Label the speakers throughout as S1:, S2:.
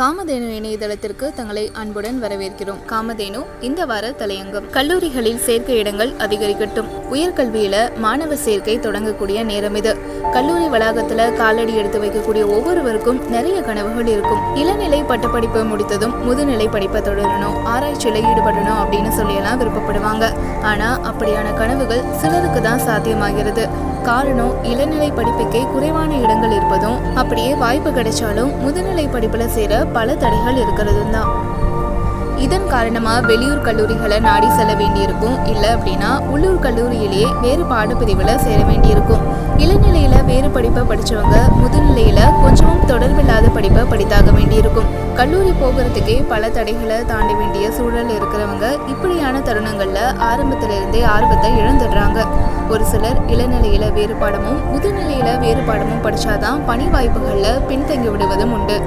S1: காமதேனு இணையதளத்திற்கு தங்களை அன்புடன் வரவேற்கிறோம். காமதேனு இந்த வார தலையங்கம். கல்லூரிகளில் சேர்க்கை இடங்கள் அதிகரிக்கட்டும். உயர்கல்வியில மாணவர் சேர்க்கை தொடங்கக்கூடிய நேரம் இது. கல்லூரி வளாகத்துல காலடி எடுத்து வைக்கக்கூடிய ஒவ்வொருவருக்கும் நிறைய கனவுகள் இருக்கும். இளநிலை பட்டப்படிப்பு முடித்ததும் முதுநிலை படிப்பை தொடரணும் ஆராய்ச்சியில ஈடுபடணும் அப்படின்னு சொல்லியெல்லாம் விருப்பப்படுவாங்க. ஆனா அப்படியான கனவுகள் சிலருக்கு தான் சாத்தியமாகிறது. காரணம் இளநிலை படிப்புக்கே குறைவான இடங்கள் இருப்பதும் அப்படியே வாய்ப்பு கிடைச்சாலும் முதுநிலை படிப்புல சேர பல தடைகள் இருக்கிறது தான் இதன் காரணமா வெளியூர் கல்லூரிகளை நாடி செல்ல வேண்டியிருக்கும். இல்லை அப்படின்னா உள்ளூர் கல்லூரியிலேயே வேறு பிரிவில் சேர வேண்டியிருக்கும். இளநிலையில வேறு படிப்பை படிச்சவங்க முதுநிலையில கொஞ்சமும் தொடர்பில்லாத படிப்பை படித்தாக வேண்டியிருக்கும். கல்லூரி போகிறதுக்கே பல தடைகளை தாண்ட வேண்டிய சூழல் இருக்கிறவங்க இப்படியான தருணங்களில் ஆரம்பத்திலிருந்தே ஆர்வத்தை இழந்துடுறாங்க. ஒரு சிலர் இளநிலையில வேறு பாடமும் முதுநிலையில வேறு பாடமும் படிச்சாதான் பணி வாய்ப்புகளில் பின்தங்கி விடுவதும் உண்டு.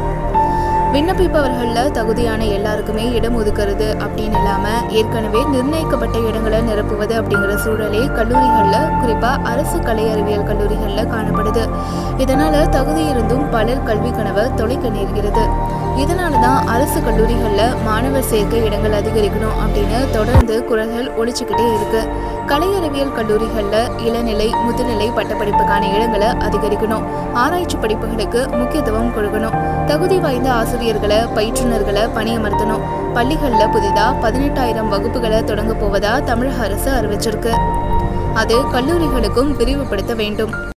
S1: விண்ணப்பிப்பவர்களில் தகுதியான எல்லாருக்குமே இடம் ஒதுக்குறது அப்படின்னு இல்லாமல் ஏற்கனவே நிர்ணயிக்கப்பட்ட இடங்களை நிரப்புவது அப்படிங்கிற சூழலே கல்லூரிகளில் குறிப்பாக அரசு கலை அறிவியல் கல்லூரிகளில் காணப்படுது. இதனால் தகுதி இருந்தும் பலர் கல்வி கனவை தொலைக்க நேர்கிறது. இதனால தான் அரசு கல்லூரிகளில் மாணவர் சேர்க்கை இடங்கள் அதிகரிக்கணும் அப்படின்னு தொடர்ந்து குரல்கள் ஒழிச்சுக்கிட்டே இருக்கு. கலை அறிவியல் கல்லூரிகளில் இளநிலை முதுநிலை பட்டப்படிப்புக்கான இடங்களை அதிகரிக்கணும். ஆராய்ச்சி படிப்புகளுக்கு முக்கியத்துவம் கொடுக்கணும். தகுதி வாய்ந்த ஆசிரியர்களை பயிற்றுனர்களை பணியமர்த்தணும். பள்ளிகளில் புதிதாக பதினெட்டாயிரம் வகுப்புகளை தொடங்க போவதா தமிழக அரசு அறிவிச்சிருக்கு. அது கல்லூரிகளுக்கும் விரிவுபடுத்த வேண்டும்.